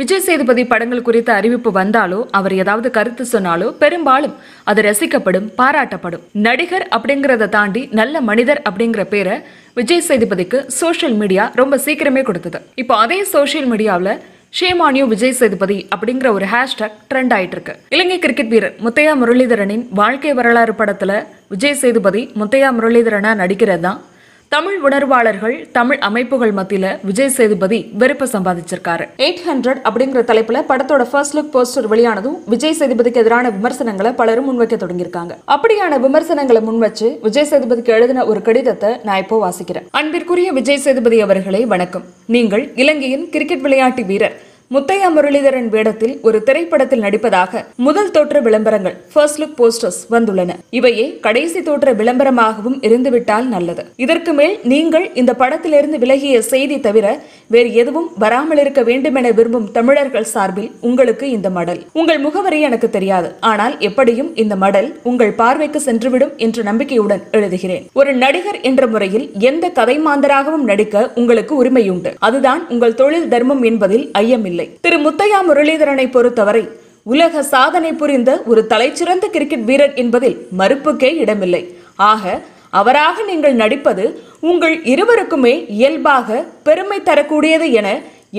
விஜய் சேதுபதி படங்கள் குறித்த அறிவிப்பு வந்தாலோ அவர் ஏதாவது கருத்து சொன்னாலோ பெரும்பாலும் அது ரசிக்கப்படும் பாராட்டப்படும். நடிகர் அப்படிங்கறத தாண்டி நல்ல மனிதர் அப்படிங்கிற பேரை விஜய் சேதுபதிக்கு சோஷியல் மீடியா ரொம்ப சீக்கிரமே கொடுத்தது. இப்போ அதே சோஷியல் மீடியாவில் ஷேமானியோ விஜய் சேதுபதி அப்படிங்கிற ஒரு ஹேஷ்டாக் ட்ரெண்ட் ஆயிட்டு இருக்கு இலங்கை கிரிக்கெட் வீரர் முத்தையா முரளிதரனின் வாழ்க்கை வரலாறு படத்துல விஜய் சேதுபதி முத்தையா முரளிதரனா நடிக்கிறது தான் தமிழ் உணர்வாளர்கள் தமிழ் அமைப்புகள் மத்தியில விஜய் சேதுபதி வெறுப்பை சம்பாதிச்சிருக்காரு. எயிட் ஹண்ட்ரட் அப்படிங்கிற தலைப்புல படத்தோட ஃபர்ஸ்ட் லுக் போஸ்டர் வெளியானதும் விஜய் சேதுபதிக்கு எதிரான விமர்சனங்களை பலரும் முன்வைக்க தொடங்கியிருக்காங்க. அப்படியான விமர்சனங்களை முன்வச்சு விஜய் சேதுபதிக்கு எழுதின ஒரு கடிதத்தை நான் இப்போ வாசிக்கிறேன். அன்பிற்குரிய விஜய் சேதுபதி அவர்களே வணக்கம். நீங்கள் இலங்கையின் கிரிக்கெட் விளையாட்டு வீரர் முத்தையா முரளிதரன் வேடத்தில் ஒரு திரைப்படத்தில் நடிப்பதாக முதல் தோற்ற விளம்பரங்கள் ஃபர்ஸ்ட் லுக் போஸ்டர்ஸ் வந்துள்ளன. இவையே கடைசி தோற்ற விளம்பரமாகவும் இருந்துவிட்டால் நல்லது. இதற்கு மேல் நீங்கள் இந்த படத்திலிருந்து விலகிய செய்தி தவிர வேறு எதுவும் வராமல் இருக்க வேண்டும் என விரும்பும் தமிழர்கள் சார்பில் உங்களுக்கு இந்த மடல். உங்கள் முகவரி எனக்கு தெரியாது. ஆனால் எப்படியும் இந்த மடல் உங்கள் பார்வைக்கு சென்றுவிடும் என்ற நம்பிக்கையுடன் எழுதுகிறேன். ஒரு நடிகர் என்ற முறையில் எந்த கதை மாந்தராகவும் நடிக்க உங்களுக்கு உரிமையுண்டு. அதுதான் உங்கள் தொழில் தர்மம் என்பதில் ஐயமில்லை. இல்லை. திரு. முத்தையா முரளிதரனை பொறுத்தவரை உலக சாதனை புரிந்த ஒரு தலைச்சிறந்த கிரிக்கெட் வீரர் என்பதில் மறுப்புக்கே இடமில்லை. ஆக அவராக நீங்கள் நடிப்பது உங்கள் இருவருக்குமே இயல்பாக பெருமை தரக்கூடியது என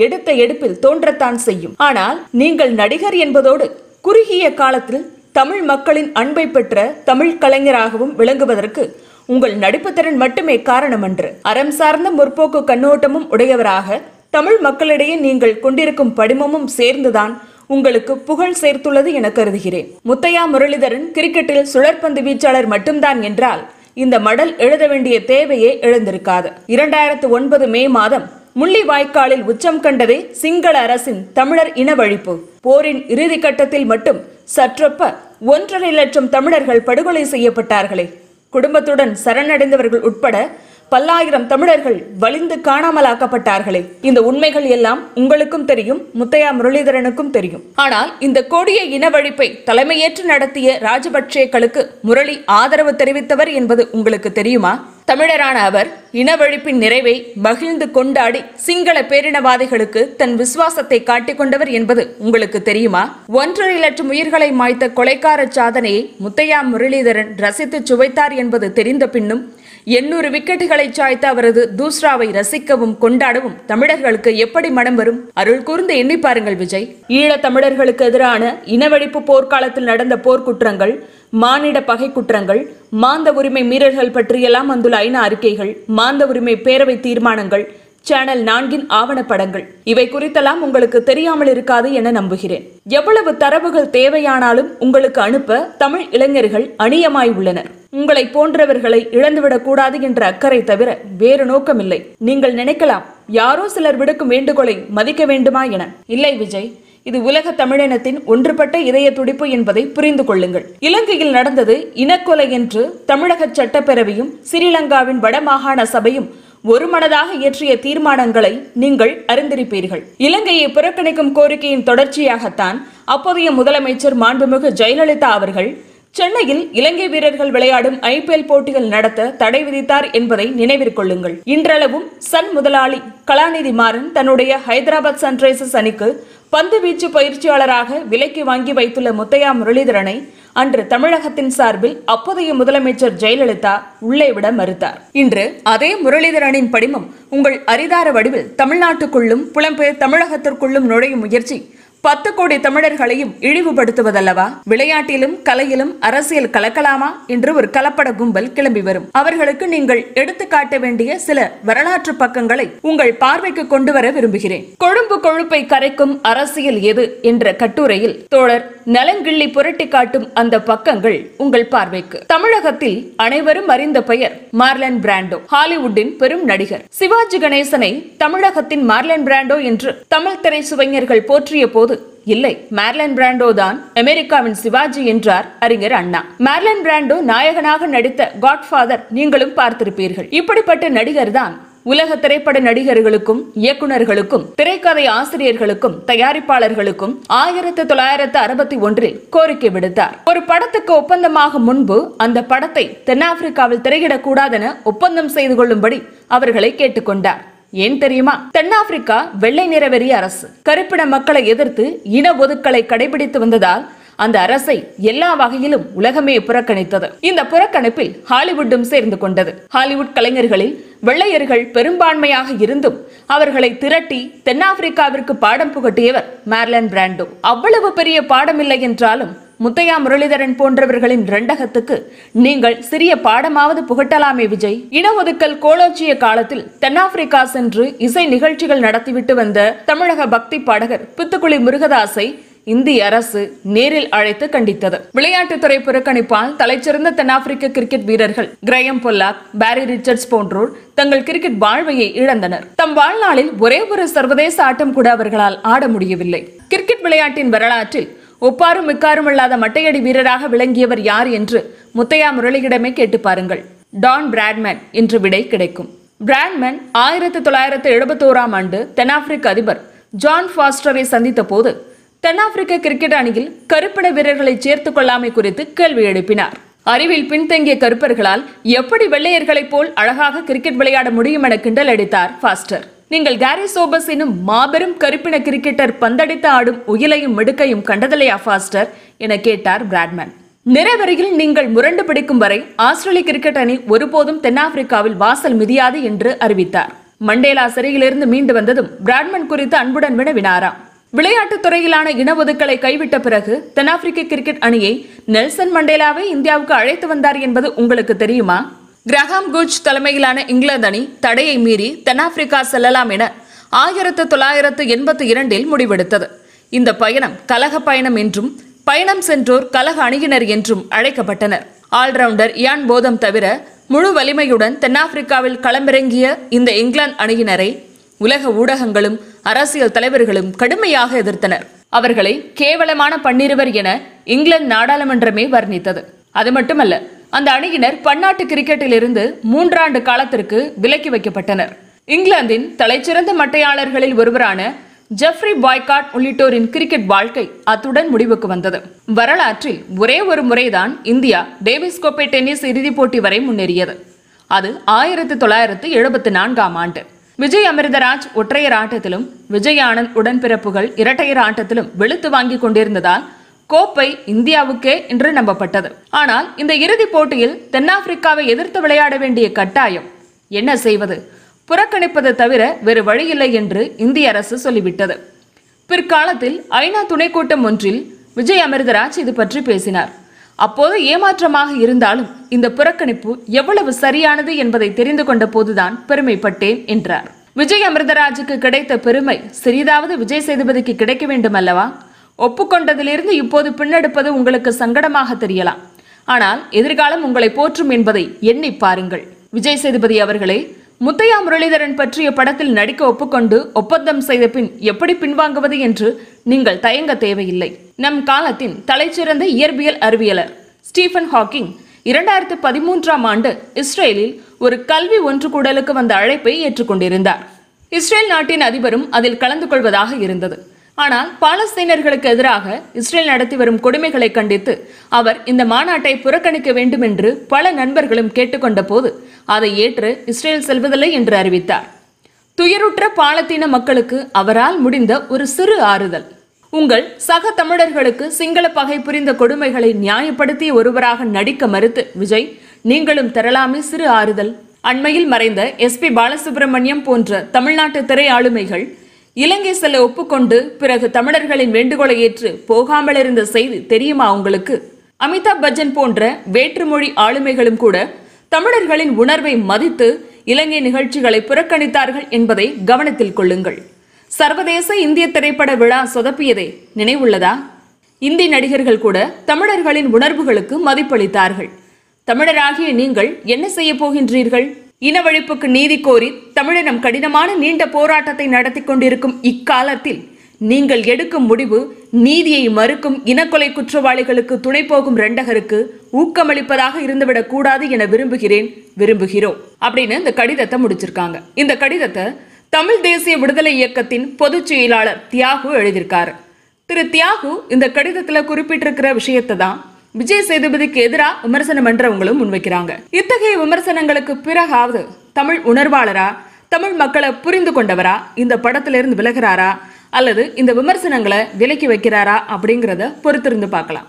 எடுத்த எடுப்பில் தோன்றத்தான் செய்யும். ஆனால் நீங்கள் நடிகர் என்பதோடு குறுகிய காலத்தில் தமிழ் மக்களின் அன்பை பெற்ற தமிழ் கலைஞராகவும் விளங்குவதற்கு உங்கள் நடிப்பு திறன் மட்டுமே காரணமன்று. அறம் சார்ந்த முற்போக்கு கண்ணோட்டமும் உடையவராக தமிழ் மக்களிடையே நீங்கள் கொண்டிருக்கும் படிமமும் சேர்ந்துதான் உங்களுக்கு புகழ் சேர்த்துள்ளது என கருதுகிறேன். முத்தையா முரளிதரன் கிரிக்கெட்டில் சுழற்பந்து வீச்சாளர் மட்டும்தான் என்றால் இந்த மடல் எழுத வேண்டிய தேவையே எழுந்திருக்காது. இரண்டாயிரத்து ஒன்பது மே மாதம் முள்ளி வாய்க்காலில் உச்சம் கண்டதே சிங்கள அரசின் தமிழர் இனவழிப்பு போரின் இறுதி கட்டத்தில் மட்டும் சற்றொப்ப ஒன்றரை லட்சம் தமிழர்கள் படுகொலை செய்யப்பட்டார்களே. குடும்பத்துடன் சரணடைந்தவர்கள் உட்பட பல்லாயிரம் தமிழர்கள் வலிந்து காணாமலாக்கப்பட்டார்களே. இந்த உண்மைகள் எல்லாம் உங்களுக்கும் தெரியும் முத்தையா முரளிதரனுக்கும் தெரியும். ஆனால் இந்த கொடிய இனவழிப்பை தலைமையேற்று நடத்திய ராஜபக்சேக்களுக்கு முரளி ஆதரவு தெரிவித்தவர் என்பது உங்களுக்கு தெரியுமா? தமிழரான அவர் இனவழிப்பின் நிறைவை மகிழ்ந்து கொண்டாடி சிங்கள பேரினவாதிகளுக்கு தன் விசுவாசத்தை காட்டிக் கொண்டவர் என்பது உங்களுக்கு தெரியுமா? ஒன்றரை லட்சம் உயிர்களை மாய்த்த கொலைக்கார சாதனையை முத்தையா முரளிதரன் ரசித்து சுவைத்தார் என்பது தெரிந்த பின்னும் எண்ணூறு விக்கெட்டுகளை சாய்த்த அவரது தூஸ்ராவை ரசிக்கவும் கொண்டாடவும் தமிழர்களுக்கு எப்படி மனம் வரும்? அருள் கூர்ந்து எண்ணி பாருங்கள் விஜய். ஈழத் தமிழர்களுக்கு எதிரான இனவழிப்பு போர்க்காலத்தில் நடந்த போர்க்குற்றங்கள் மானிட பகை குற்றங்கள் மாந்த உரிமை மீறல்கள் பற்றியெல்லாம் வந்துள்ள ஐநா அறிக்கைகள் மாந்த உரிமை பேரவை தீர்மானங்கள் சேனல் நான்கின் ஆவணப்படங்கள். இவை குறித்தெல்லாம் உங்களுக்கு தெரியாமல் இருக்காது என நம்புகிறேன். எவ்வளவு தரவுகள் தேவையானாலும் உங்களுக்கு அனுப்ப தமிழ் இளைஞர்கள் அணியமாய் உள்ளனர். உங்களை போன்றவர்களை இழந்துவிடக் கூடாது என்ற அக்கறை தவிர வேறு நோக்கமில்லை. நீங்கள் நினைக்கலாம் யாரோ சிலர் விடுக்கும் வேண்டுகோளை மதிக்க வேண்டுமா என. இல்லை விஜய் இது உலக தமிழினத்தின் ஒன்றுபட்ட இதய துடிப்பு என்பதை புரிந்து கொள்ளுங்கள். இலங்கையில் நடந்தது இனக்கொலை என்று தமிழக சட்டப்பேரவையும் ஸ்ரீலங்காவின் வடமாகாண சபையும் ஒருமனதாக இயற்றிய தீர்மானங்களை நீங்கள் அறிந்திருப்பீர்கள். இலங்கையை புறக்கணிக்கும் கோரிக்கையின் தொடர்ச்சியாகத்தான் அப்போதைய முதலமைச்சர் மாண்புமிகு ஜெயலலிதா அவர்கள் சென்னையில் இலங்கை வீரர்கள் விளையாடும் ஐபிஎல் போட்டிகள் நடத்த தடை விதித்தார் என்பதை நினைவிற்கொள்ளுங்கள் இன்றளவும் சன் முதலாளி கலாநிதி மாறன் தன்னுடைய ஹைதராபாத் சன்ரைசர்ஸ் அணிக்கு பந்து வீச்சு பயிற்சியாளராக விலைக்கு வாங்கி வைத்துள்ள முத்தையா முரளிதரனை அன்று தமிழகத்தின் சார்பில் அப்போதைய முதலமைச்சர் ஜெயலலிதா உள்ளே விட மறுத்தார். இன்று அதே முரளிதரனின் படிமம் உங்கள் அரிதார வடிவில் தமிழ்நாட்டுக்குள்ளும் புலம்பெயர் தமிழகத்திற்குள்ளும் நுழையும் முயற்சி பத்து கோடி தமிழர்களையும் இழிவுபடுத்துவதல்லவா? விளையாட்டிலும் கலையிலும் அரசியல் கலக்கலாமா? என்று ஒரு கலப்பட கும்பல் கிளம்பி வரும். அவர்களுக்கு நீங்கள் எடுத்து காட்ட வேண்டிய சில வரலாற்று பக்கங்களை உங்கள் பார்வைக்கு கொண்டு வர விரும்புகிறேன். கொழும்பு கொழுப்பை கரைக்கும் அரசியல் எது என்ற கட்டுரையில் தோழர் நலங்கிள்ளி புரட்டி காட்டும் அந்த பக்கங்கள் உங்கள் பார்வைக்கு. தமிழகத்தில் அனைவரும் அறிந்த பெயர் மார்லன் பிராண்டோ ஹாலிவுட்டின் பெரும் நடிகர். சிவாஜி கணேசனை தமிழகத்தின் மார்லன் பிராண்டோ என்று தமிழ் திரை சுவைஞர்கள் போற்றிய போது இல்லை. மேர்லன் பிராண்டோ தான் அமெரிக்காவின் சிவாஜி என்றார் அறிஞர் அண்ணா. மேர்லன் பிராண்டோ நாயகனாக நடித்த காட்ஃபாதர் நீங்களும் பார்த்திருப்பீர்கள். இப்படிப்பட்ட நடிகர் தான் உலக திரைப்பட நடிகர்களுக்கும் இயக்குனர்களுக்கும் திரைக்கதை ஆசிரியர்களுக்கும் தயாரிப்பாளர்களுக்கும் ஆயிரத்தி தொள்ளாயிரத்து அறுபத்தி ஒன்றில் கோரிக்கை விடுத்தார். ஒரு படத்துக்கு ஒப்பந்தமாக முன்பு அந்த படத்தை தென்னாப்பிரிக்காவில் திரையிடக்கூடாதென ஒப்பந்தம் செய்து கொள்ளும்படி அவர்களை கேட்டுக்கொண்டார். ஏன் தெரியுமா? தென்னாப்பிரிக்கா வெள்ளை நிறவெறி அரசு. கருப்பின மக்களை எதிர்த்து இன ஒதுக்கலை கடைபிடித்து வந்ததால் அந்த அரசை எல்லா வகையிலும் உலகமே புறக்கணித்தது. இந்த புறக்கணிப்பில் ஹாலிவுட்டும் சேர்ந்து கொண்டது. ஹாலிவுட் கலைஞர்களில் வெள்ளையர்கள் பெரும்பான்மையாக இருந்தும் அவர்களை திரட்டி தென்னாப்பிரிக்காவிற்கு பாடம் புகட்டியவர் மேர்லன் பிராண்டோ. அவ்வளவு பெரிய பாடமில்லை என்றாலும் முத்தையா முரளிதரன் போன்றவர்களின் ரெண்டகத்துக்கு நீங்கள் சிறிய பாடமாவது புகட்டலாமே விஜய். இன ஒதுக்கல் கோலோச்சிய காலத்தில் தென்னாப்பிரிக்கா சென்று இசை நிகழ்ச்சிகள் நடத்திவிட்டு வந்த தமிழக பக்தி பாடகர் பித்துக்குளி முருகதாசை இந்திய அரசு நேரில் அழைத்து கண்டித்தது. விளையாட்டுத்துறை புறக்கணிப்பால் தலைச்சிறந்த தென்னாப்பிரிக்க கிரிக்கெட் வீரர்கள் கிரயம் பொல்லாக் பாரி ரிச்சர்ட்ஸ் போன்றோர் தங்கள் கிரிக்கெட் வாழ்வையை இழந்தனர். தம் வாழ்நாளில் ஒரே ஒரு சர்வதேச ஆட்டம் கூட அவர்களால் ஆட முடியவில்லை. கிரிக்கெட் விளையாட்டின் வரலாற்றில் ஒப்பாரும் மிக்காரும் இல்லாத மட்டையடி வீரராக விளங்கியவர் யார் என்று முத்தையா முரளியிடமே கேட்டு பாருங்கள். டான் பிராட்மேன் என்று விடை கிடைக்கும். பிராட்மேன் ஆயிரத்தி தொள்ளாயிரத்து எழுபத்தோராம் ஆண்டு தென்னாப்பிரிக்க அதிபர் ஜான் ஃபாஸ்டரை சந்தித்த போது தென்னாப்பிரிக்க கிரிக்கெட் அணியில் கருப்பிட வீரர்களை சேர்த்துக் கொள்ளாமை குறித்து கேள்வி எழுப்பினார். அறிவில் பின்தங்கிய கருப்பர்களால் எப்படி வெள்ளையர்களைப் போல் அழகாக கிரிக்கெட் விளையாட முடியும் என கிண்டல் அடித்தார் ஃபாஸ்டர். நீங்கள் கேரி சோபஸ் எனும் மாபெரும் கருப்பின கிரிக்கெட்டர் பந்தடித்து ஆடும் உயிலையும் மிடுக்கையும் கண்டதில்லையா ஃபாஸ்டர் என கேட்டார் பிராட்மேன் நிறைவரையில் நீங்கள் முரண்டு பிடிக்கும் வரை ஆஸ்திரேலிய கிரிக்கெட் அணி ஒருபோதும் தென்னாப்பிரிக்காவில் வாசல் மிதியாது என்று அறிவித்தார். மண்டேலா சிறையிலிருந்து மீண்டு வந்ததும் பிராட்மன் குறித்து அன்புடன் வினவினாராம். விளையாட்டுத் துறையிலான இன ஒதுக்கலை கைவிட்ட பிறகு தென்னாப்பிரிக்க கிரிக்கெட் அணியை நெல்சன் மண்டேலாவை இந்தியாவுக்கு அழைத்து வந்தார் என்பது உங்களுக்கு தெரியுமா? கிரஹாம் குஜ் தலைமையிலான இங்கிலாந்து அணி தடையை மீறி தென்னாப்பிரிக்கா செல்லலாம் என ஆயிரத்து தொள்ளாயிரத்து எண்பத்தி இரண்டில் முடிவெடுத்தது. இந்த பயணம் கலக பயணம் என்றும் பயணம் சென்றோர் கலக அணியினர் என்றும் அழைக்கப்பட்டனர். ஆல்ரவுண்டர் இயான் போதம் தவிர முழு வலிமையுடன் தென்னாப்பிரிக்காவில் களமிறங்கிய இந்த இங்கிலாந்து அணியினரை உலக ஊடகங்களும் அரசியல் தலைவர்களும் கடுமையாக எதிர்த்தனர். அவர்களை கேவலமான பன்னிருவர் என இங்கிலாந்து நாடாளுமன்றமே வர்ணித்தது. அது மட்டுமல்ல அந்த அணியினர் பன்னாட்டு கிரிக்கெட்டில் இருந்து மூன்றாண்டு காலத்திற்கு விலக்கி வைக்கப்பட்டனர். இங்கிலாந்தின் தலைச்சிறந்த மட்டையாளர்களில் ஒருவரான ஜெஃப்ரி பாய்காட் உள்ளிட்டோரின் கிரிக்கெட் வாழ்க்கை அத்துடன் முடிவுக்கு வந்தது. வரலாற்றில் ஒரே ஒரு முறைதான் இந்தியா டேவிஸ் கோப்பை டென்னிஸ் இறுதிப் போட்டி வரை முன்னேறியது. அது ஆயிரத்தி தொள்ளாயிரத்து எழுபத்தி நான்காம் ஆண்டு. விஜய் அமிர்தராஜ் ஒற்றையர் ஆட்டத்திலும் விஜய் ஆனந்த் உடன்பிறப்புகள் இரட்டையர் ஆட்டத்திலும் வெளுத்து வாங்கி கொண்டிருந்ததால் கோப்பை இந்தியாவுக்கே என்று நம்பப்பட்டது. ஆனால் இந்த இறுதிப் போட்டியில் தென்னாப்பிரிக்காவை எதிர்த்து விளையாட வேண்டிய கட்டாயம். என்ன செய்வது? புறக்கணிப்பது தவிர வேறு வழியில்லை என்று இந்திய அரசு சொல்லிவிட்டது. பிற்காலத்தில் ஐநா துணை கூட்டம் ஒன்றில் விஜய் அமிர்தராஜ் இது பற்றி பேசினார். அப்போது ஏமாற்றமாக இருந்தாலும் இந்த புறக்கணிப்பு எவ்வளவு சரியானது என்பதை தெரிந்து கொண்ட போதுதான் பெருமைப்பட்டேன் என்றார். விஜய் அமிர்தராஜுக்கு கிடைத்த பெருமை சிறிதாவது விஜய் சேதுபதிக்கு கிடைக்க வேண்டும் அல்லவா ஒப்புக்கொண்டதிலிருந்து இப்போது பின்னெடுப்பது உங்களுக்கு சங்கடமாக தெரியலாம். ஆனால் எதிர்காலம் உங்களை போற்றும் என்பதை எண்ணி பாருங்கள். விஜய் சேதுபதி அவர்களே முத்தையா முரளிதரன் பற்றிய படத்தில் நடிக்க ஒப்புக்கொண்டு ஒப்பந்தம் செய்த பின் எப்படி பின்வாங்குவது என்று நீங்கள் தயங்க தேவையில்லை. நம் காலத்தின் தலைச்சிறந்த இயற்பியல் அறிவியலர் ஸ்டீஃபன் ஹாக்கிங் இரண்டாயிரத்து பதிமூன்றாம் ஆண்டு இஸ்ரேலில் ஒரு கல்வி ஒன்று கூடலுக்கு வந்த அழைப்பை ஏற்றுக்கொண்டிருந்தார். இஸ்ரேல் நாட்டின் அதிபரும் அதில் கலந்து கொள்வதாக இருந்தது. ஆனால் பாலஸ்தீனர்களுக்கு எதிராக இஸ்ரேல் நடத்தி வரும் கொடுமைகளை கண்டித்து அவர் இந்த மாநாட்டை புறக்கணிக்க வேண்டும் என்று பல நண்பர்களும் கேட்டுக்கொண்ட போது அதை ஏற்று இஸ்ரேல் செல்வதில்லை என்று அறிவித்தார். துயருற்ற பாலத்தீன மக்களுக்கு அவரால் முடிந்த ஒரு சிறு ஆறுதல். உங்கள் சக தமிழர்களுக்கு சிங்கள பகை புரிந்த கொடுமைகளை நியாயப்படுத்திய ஒருவராக நடிக்க மறுத்து விஜய் நீங்களும் தரலாமே சிறு ஆறுதல். அண்மையில் மறைந்த எஸ்பி பாலசுப்ரமணியம் போன்ற தமிழ்நாட்டு திரை ஆளுமைகள் இலங்கை செல்ல ஒப்புக்கொண்டு பிறகு தமிழர்களின் வேண்டுகோளை ஏற்று போகாமல் இருந்த செய்தி தெரியுமா உங்களுக்கு? அமிதாப் பச்சன் போன்ற வேற்றுமொழி ஆளுமைகளும் கூட தமிழர்களின் உணர்வை மதித்து இலங்கை நிகழ்ச்சிகளை புறக்கணித்தார்கள் என்பதை கவனத்தில் கொள்ளுங்கள். சர்வதேச இந்திய திரைப்பட விழா சொதப்பியதை நினைவுள்ளதா? இந்தி நடிகர்கள் கூட தமிழர்களின் உணர்வுகளுக்கு மதிப்பளித்தார்கள். தமிழராகிய நீங்கள் என்ன செய்ய போகின்றீர்கள்? இனவழிப்புக்கு நீதி கோரி தமிழினம் கடினமான நீண்ட போராட்டத்தை நடத்தி கொண்டிருக்கும் இக்காலத்தில் நீங்கள் எடுக்கும் முடிவு நீதியை மறுக்கும் இனக்கொலை குற்றவாளிகளுக்கு துணை போகும் ரெண்டகருக்கு ஊக்கமளிப்பதாக இருந்துவிடக் கூடாது என விரும்புகிறேன் விரும்புகிறோம் அப்படின்னு இந்த கடிதத்தை முடிச்சிருக்காங்க. இந்த கடிதத்தை தமிழ் தேசிய விடுதலை இயக்கத்தின் பொதுச் செயலாளர் தியாகு எழுதியிருக்காரு. திரு தியாகு இந்த கடிதத்துல குறிப்பிட்டிருக்கிற விஷயத்தை தான் விஜய் சேதுபதிக்கு எதிராக விமர்சனம் பண்றவங்களும் முன்வைக்கிறாங்க. இத்தகைய விமர்சனங்களுக்கு பிறகாவது தமிழ் உணர்வாளரா தமிழ் மக்களை புரிந்து கொண்டவரா இந்த படத்திலிருந்து விலகிறாரா அல்லது இந்த விமர்சனங்களை விலக்கி வைக்கிறாரா அப்படிங்கிறத பொறுத்திருந்து பார்க்கலாம்.